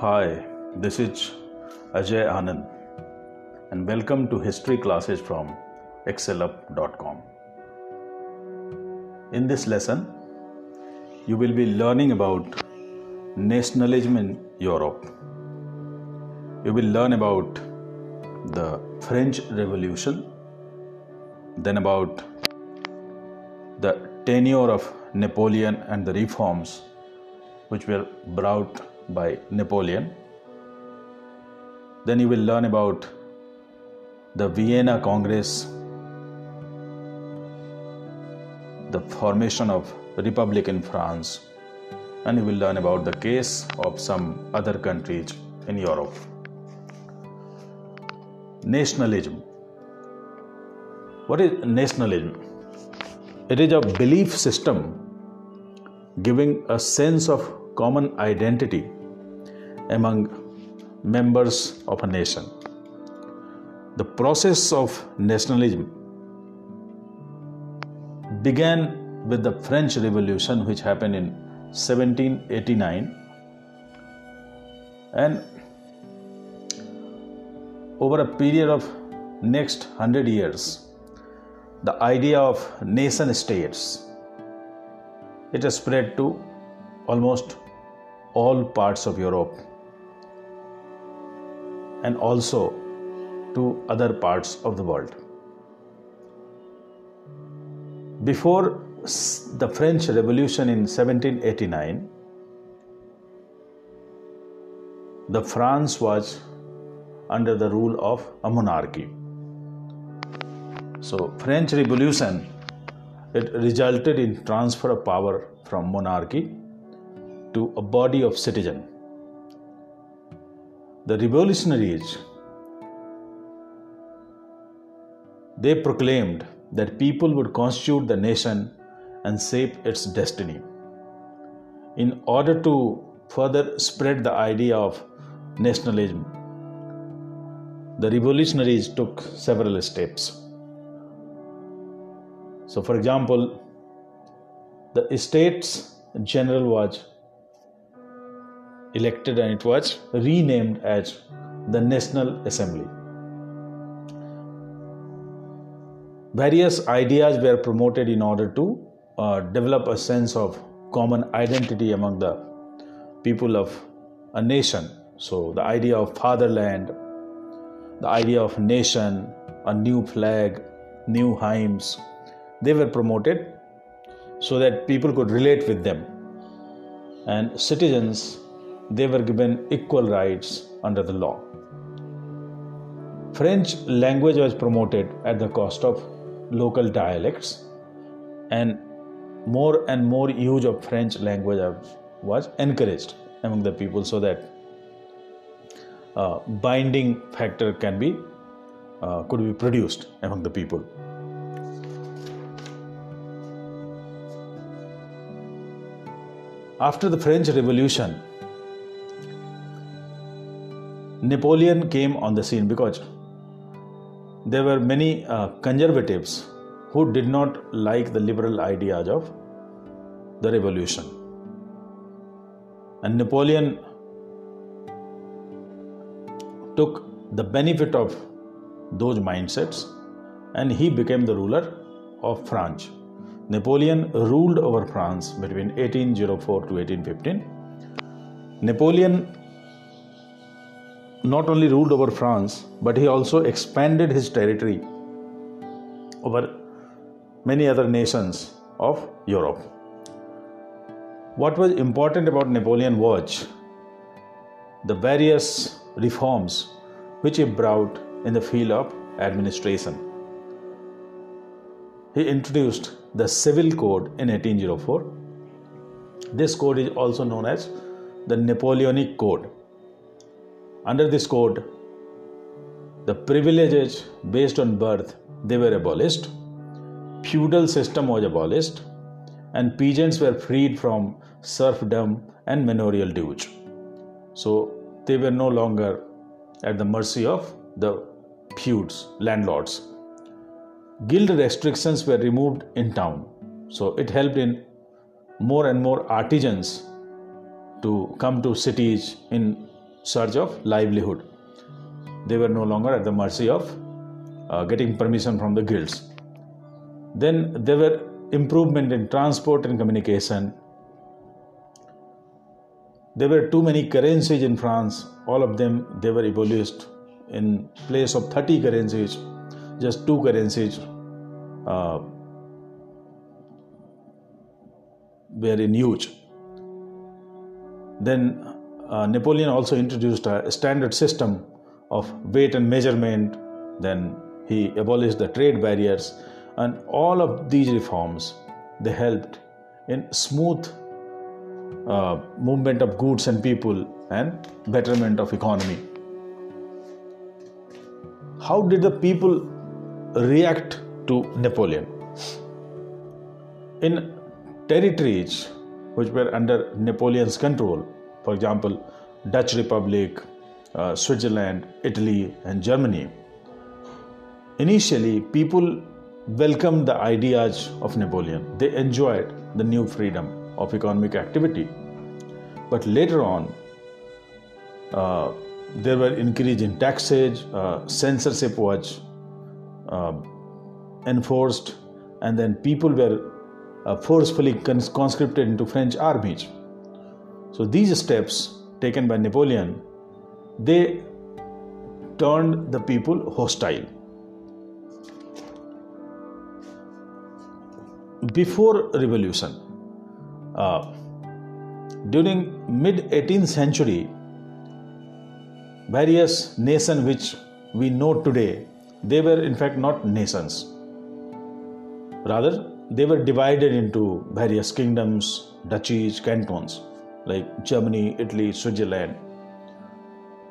Hi, this is Ajay Anand, and welcome to history classes from excellup.com. In this lesson, you will be learning about nationalism in Europe. You will learn about the French Revolution, then about the tenure of Napoleon and the reforms which were brought by Napoleon. Then you will learn about the Vienna Congress, the formation of Republic in France, and you will learn about the case of some other countries in Europe. Nationalism. What is nationalism? It is a belief system giving a sense of common identity among members of a nation. The process of nationalism began with the French Revolution, which happened in 1789, and over a period of next 100 years, the idea of nation states it has spread to almost all parts of Europe and also to other parts of the world. Before the French Revolution in 1789, the France was under the rule of a monarchy. So French Revolution it resulted in transfer of power from monarchy to a body of citizen. The revolutionaries they proclaimed that people would constitute the nation and shape its destiny. In order to further spread the idea of nationalism, the revolutionaries took several steps. So, for example, the States General was elected and it was renamed as the National Assembly. Various ideas were promoted in order to uh, develop a sense of common identity among the people of a nation. So, the idea of fatherland, the idea of nation, a new flag, new hymns, they were promoted so that people could relate with them. And citizens, they were given equal rights under the law. French language was promoted at the cost of local dialects, and more and more use of French language was encouraged among the people so that uh, binding factor can be uh, could be produced among the people. After the French Revolution, Napoleon came on the scene because there were many uh, conservatives who did not like the liberal ideas of the revolution. And Napoleon took the benefit of those mindsets and he became the ruler of France. Napoleon ruled over France between 1804 to 1815. Napoleon not only ruled over France, but he also expanded his territory over many other nations of Europe. What was important about Napoleon was the various reforms which he brought in the field of administration. He introduced the Civil Code in 1804. This code is also known as the Napoleonic Code. Under this code, the privileges based on birth they were abolished, feudal system was abolished, and peasants were freed from serfdom and manorial dues. So they were no longer at the mercy of the feuds, landlords guild restrictions were removed in town. So it helped in more and more artisans to come to cities in search of livelihood. They were no longer at the mercy of uh, getting permission from the guilds. Then there were improvement in transport and communication. There were too many currencies in France. All of them they were abolished. In place of 30 currencies, just two currencies uh, were in use. Then uh, Napoleon also introduced a standard system of weight and measurement. Then he abolished the trade barriers, and all of these reforms they helped in smooth uh, movement of goods and people and betterment of economy. How did the people react to Napoleon? In territories which were under Napoleon's control, for example, Dutch Republic, uh, Switzerland, Italy, and Germany. Initially, people welcomed the ideas of Napoleon. They enjoyed the new freedom of economic activity. But later on, uh, there were increase in taxes, uh, censorship was uh, enforced, and then people were uh, forcefully conscripted into French armies. So these steps taken by Napoleon, they turned the people hostile. Before revolution, uh, during mid 18th century, various nations which we know today, they were in fact not nations. Rather, they were divided into various kingdoms, duchies, cantons like Germany, Italy, Switzerland.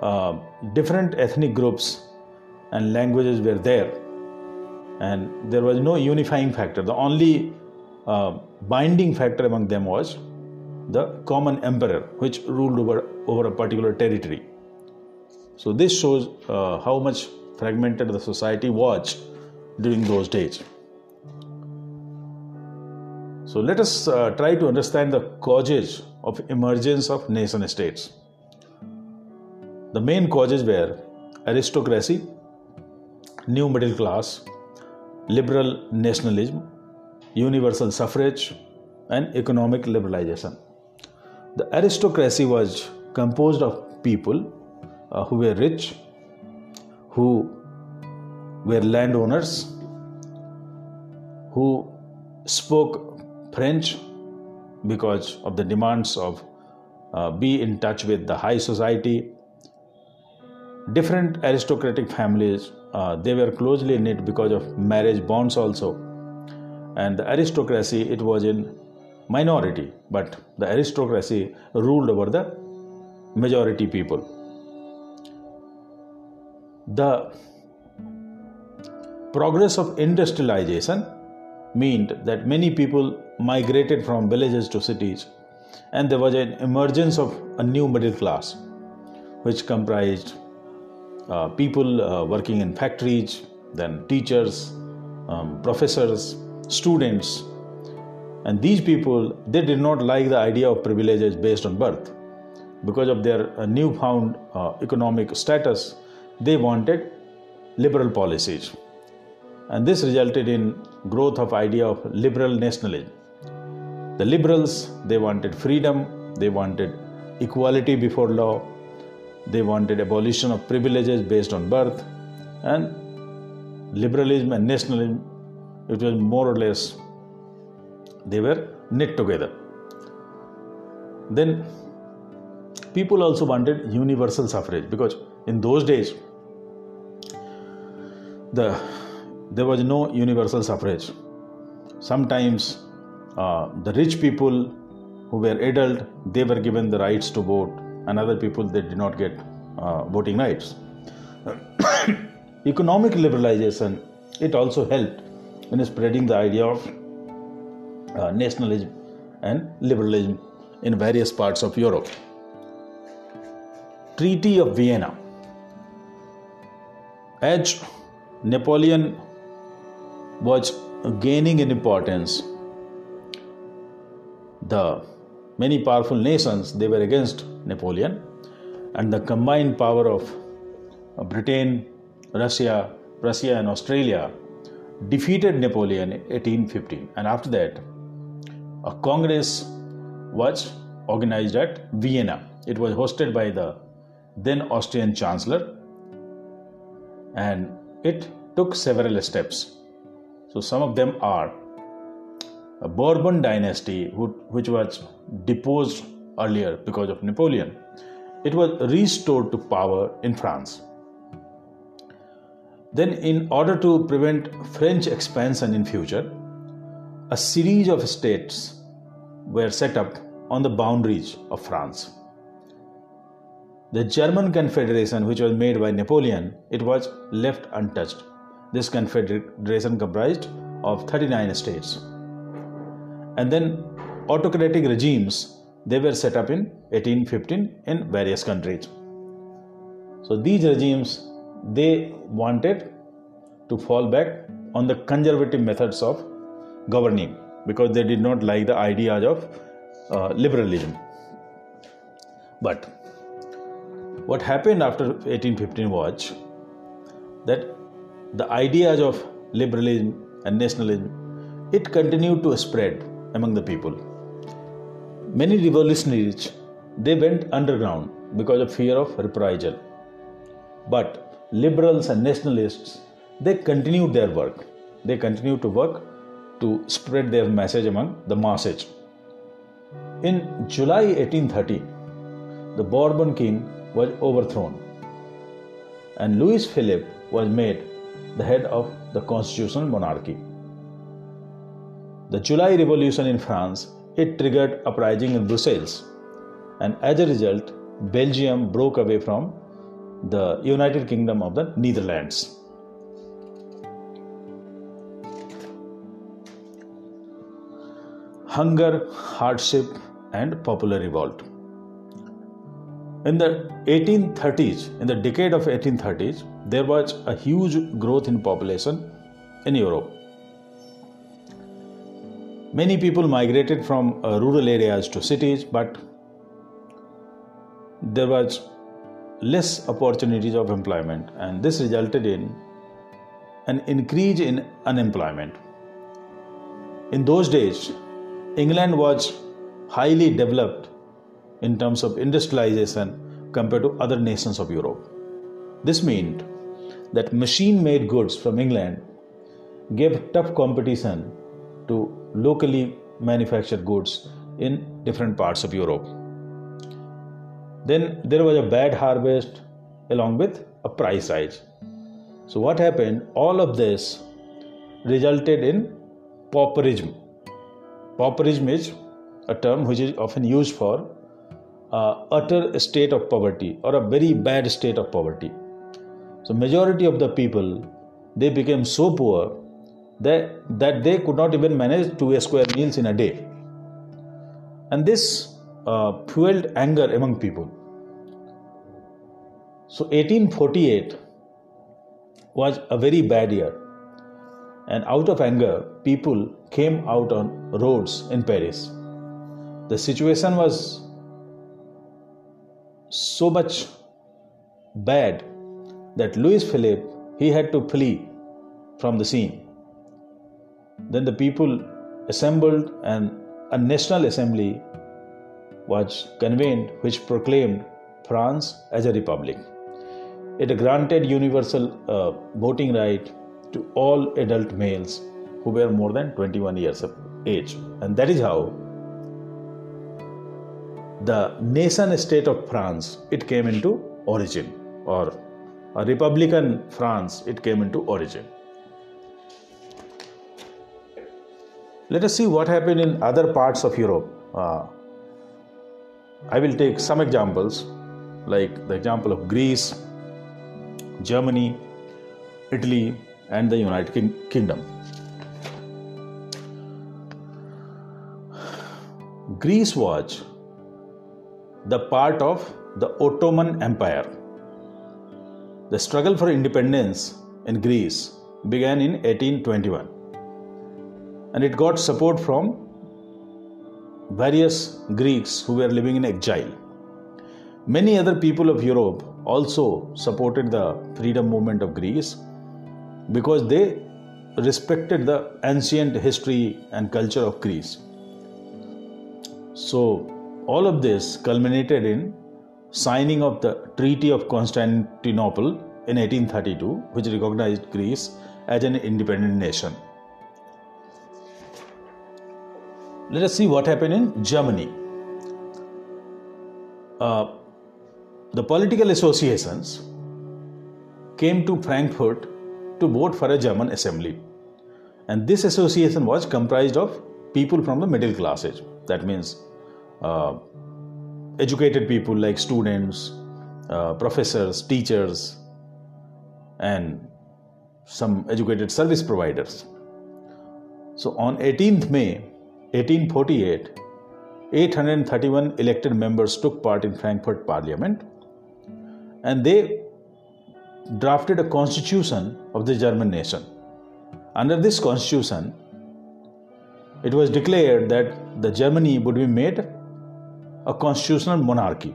Uh, different ethnic groups and languages were there, and there was no unifying factor. The only uh, binding factor among them was the common emperor, which ruled over, over a particular territory. So, this shows uh, how much fragmented the society was during those days. So let us uh, try to understand the causes of emergence of nation states. The main causes were aristocracy, new middle class, liberal nationalism, universal suffrage, and economic liberalization. The aristocracy was composed of people uh, who were rich, who were landowners, who spoke French because of the demands of uh, be in touch with the high society. Different aristocratic families uh, they were closely knit because of marriage bonds also, and the aristocracy it was in minority, but the aristocracy ruled over the majority people. The progress of industrialization meant that many people migrated from villages to cities, and there was an emergence of a new middle class, which comprised uh, people uh, working in factories, then teachers, um, professors, students, and these people they did not like the idea of privileges based on birth because of their uh, newfound uh, economic status. They wanted liberal policies, and this resulted in growth of idea of liberal nationalism the liberals, they wanted freedom, they wanted equality before law, they wanted abolition of privileges based on birth, and liberalism and nationalism, it was more or less, they were knit together. Then people also wanted universal suffrage because in those days the there was no universal suffrage. Sometimes uh, the rich people who were adult they were given the rights to vote and other people they did not get uh, voting rights. Economic liberalization it also helped in spreading the idea of uh, nationalism and liberalism in various parts of europe. Treaty of vienna. As napoleon was gaining in importance the many powerful nations they were against napoleon and the combined power of uh, Britain, Russia, Prussia, and Austria defeated Napoleon in 1815. And after that, a congress was organized at Vienna. It was hosted by the then Austrian Chancellor, and it took several steps. So, some of them are a Bourbon dynasty, which was deposed earlier because of Napoleon, it was restored to power in France. Then, in order to prevent French expansion in future, a series of states were set up on the boundaries of France. The German Confederation, which was made by Napoleon, it was left untouched. This confederation comprised of 39 states. And then autocratic regimes they were set up in 1815 in various countries. So these regimes they wanted to fall back on the conservative methods of governing because they did not like the ideas of uh, liberalism. But what happened after 1815 was that the ideas of liberalism and nationalism it continued to spread among the people Many revolutionaries they went underground because of fear of reprisal. But liberals and nationalists they continued their work. They continued to work to spread their message among the masses. In July 1830, the Bourbon king was overthrown and Louis Philippe was made the head of the constitutional monarchy. The July Revolution in France it triggered uprising in Brussels, and as a result, Belgium broke away from the United Kingdom of the Netherlands. Hunger, hardship, and popular revolt. In the 1830s, in the decade of 1830s, there was a huge growth in population in Europe Many people migrated from uh, rural areas to cities, but there was less opportunities of employment, and this resulted in an increase in unemployment. In those days, England was highly developed in terms of industrialization compared to other nations of Europe. This meant that machine made goods from England gave tough competition to locally manufactured goods in different parts of Europe. Then there was a bad harvest along with a price rise. So, what happened? All of this resulted in pauperism. Pauperism is a term which is often used for uh, utter state of poverty or a very bad state of poverty. So, majority of the people they became so poor that, that they could not even manage two square meals in a day. And this uh, fueled anger among people. So 1848 was a very bad year. And out of anger, people came out on roads in Paris. The situation was so much bad that Louis Philippe he had to flee from the scene then the people assembled and a national assembly was convened which proclaimed France as a republic. It granted universal uh, voting right to all adult males who were more than 21 years of age. And that is how the nation state of France it came into origin or a republican France it came into origin. Let us see what happened in other parts of Europe. Uh, I will take some examples, like the example of Greece, Germany, Italy, and the United Kingdom. Greece was the part of the Ottoman Empire. The struggle for independence in Greece began in 1821 and it got support from various Greeks who were living in exile. Many other people of Europe also supported the freedom movement of Greece because they respected the ancient history and culture of Greece. So, all of this culminated in signing of the Treaty of Constantinople in 1832, which recognized Greece as an independent nation. Let us see what happened in Germany. Uh, the political associations came to Frankfurt to vote for a German assembly. And this association was comprised of people from the middle classes. That means uh, educated people like students, uh, professors, teachers, and some educated service providers. So on 18th May 1848, 831 elected members took part in Frankfurt Parliament and they drafted a constitution of the German nation. Under this constitution, it was declared that the Germany would be made a constitutional monarchy.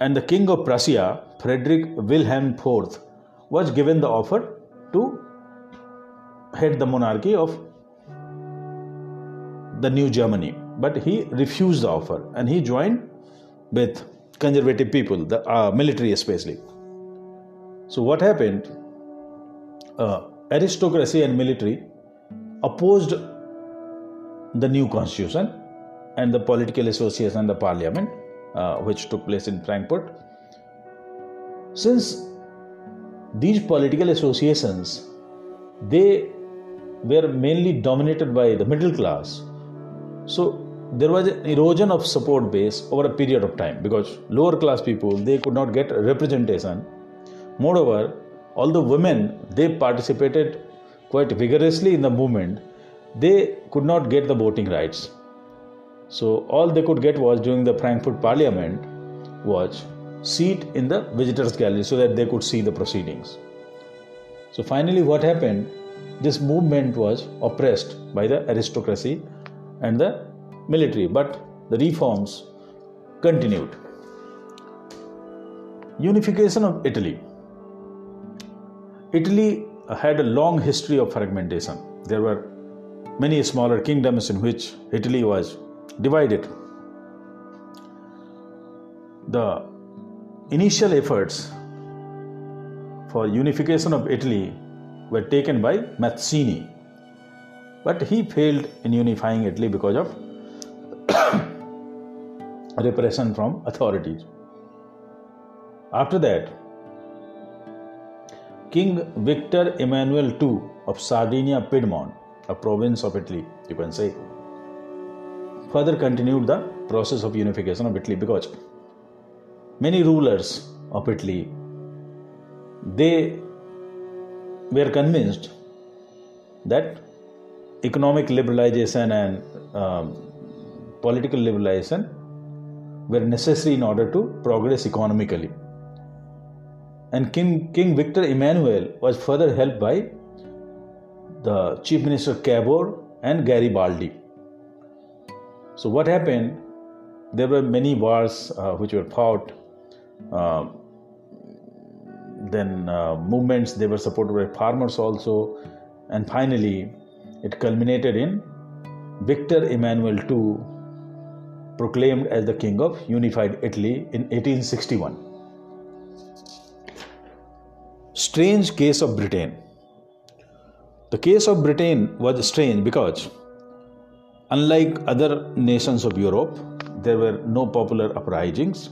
And the King of Prussia, Frederick Wilhelm IV, was given the offer to head the monarchy of the new Germany. But he refused the offer and he joined with conservative people, the uh, military especially. So, what happened? Uh, aristocracy and military opposed the new constitution and the political association and the parliament, uh, which took place in Frankfurt. Since these political associations, they were mainly dominated by the middle class, so there was an erosion of support base over a period of time because lower class people they could not get representation. Moreover, the women they participated quite vigorously in the movement they could not get the voting rights. So all they could get was during the Frankfurt Parliament was seat in the visitors gallery so that they could see the proceedings. So finally what happened this movement was oppressed by the aristocracy and the military but the reforms continued. Unification of Italy. Italy had a long history of fragmentation. There were many smaller kingdoms in which Italy was divided. The initial efforts for unification of Italy were taken by Mazzini, but he failed in unifying Italy because of repression from authorities. After that, King Victor Emmanuel II of Sardinia Piedmont a province of Italy, you can say, further continued the process of unification of Italy because many rulers of Italy they were convinced that economic liberalization and um, political liberalization were necessary in order to progress economically. And King, King Victor Emmanuel was further helped by the Chief Minister Cavour and Garibaldi. So, what happened? There were many wars uh, which were fought. Uh, then uh, movements they were supported by farmers also, and finally, it culminated in Victor Emmanuel II proclaimed as the king of unified Italy in 1861. Strange case of Britain. The case of Britain was strange because, unlike other nations of Europe, there were no popular uprisings,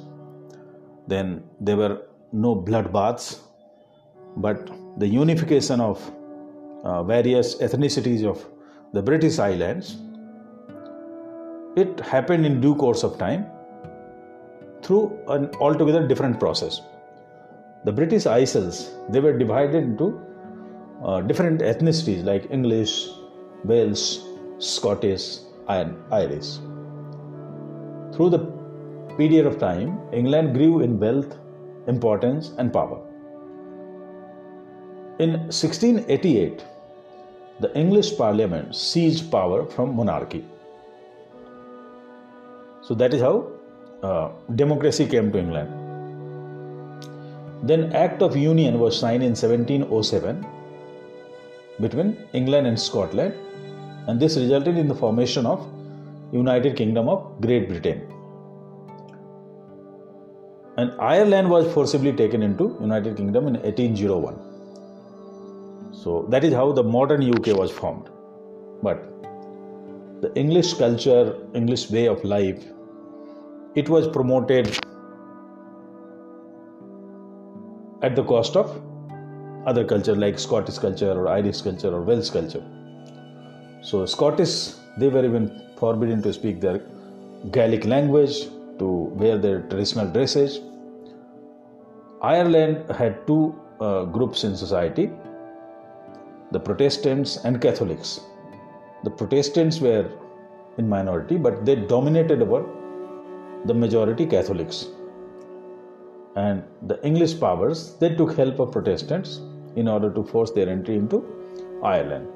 then there were no bloodbaths, but the unification of uh, various ethnicities of the British Islands, it happened in due course of time through an altogether different process. The British Isles, they were divided into uh, different ethnicities like English, Welsh, Scottish, and Irish. Through the period of time, England grew in wealth, importance, and power. In 1688, the English Parliament seized power from monarchy. So that is how uh, democracy came to England. Then Act of Union was signed in 1707 between England and Scotland, and this resulted in the formation of United Kingdom of Great Britain. And Ireland was forcibly taken into United Kingdom in 1801. So that is how the modern UK was formed. But the English culture, English way of life, it was promoted at the cost of other culture like Scottish culture or Irish culture or Welsh culture. So Scottish, they were even forbidden to speak their Gaelic language, to wear their traditional dresses. Ireland had two uh, groups in society the Protestants and Catholics. The Protestants were in minority, but they dominated over the majority Catholics. And the English powers they took help of Protestants in order to force their entry into Ireland.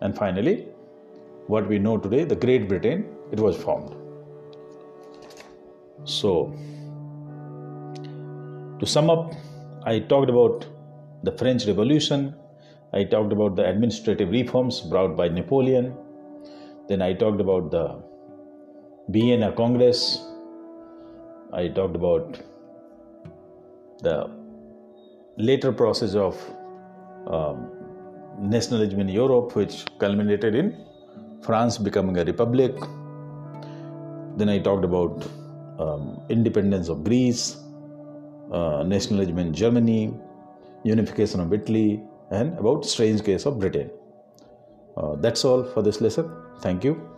And finally, what we know today, the Great Britain, it was formed. So, to sum up, I talked about the French Revolution, I talked about the administrative reforms brought by Napoleon, then I talked about the Vienna Congress, I talked about the later process of um, nationalism in Europe, which culminated in France becoming a republic. Then I talked about um, independence of Greece, uh, nationalism in Germany, unification of Italy, and about strange case of Britain. Uh, that's all for this lesson. Thank you.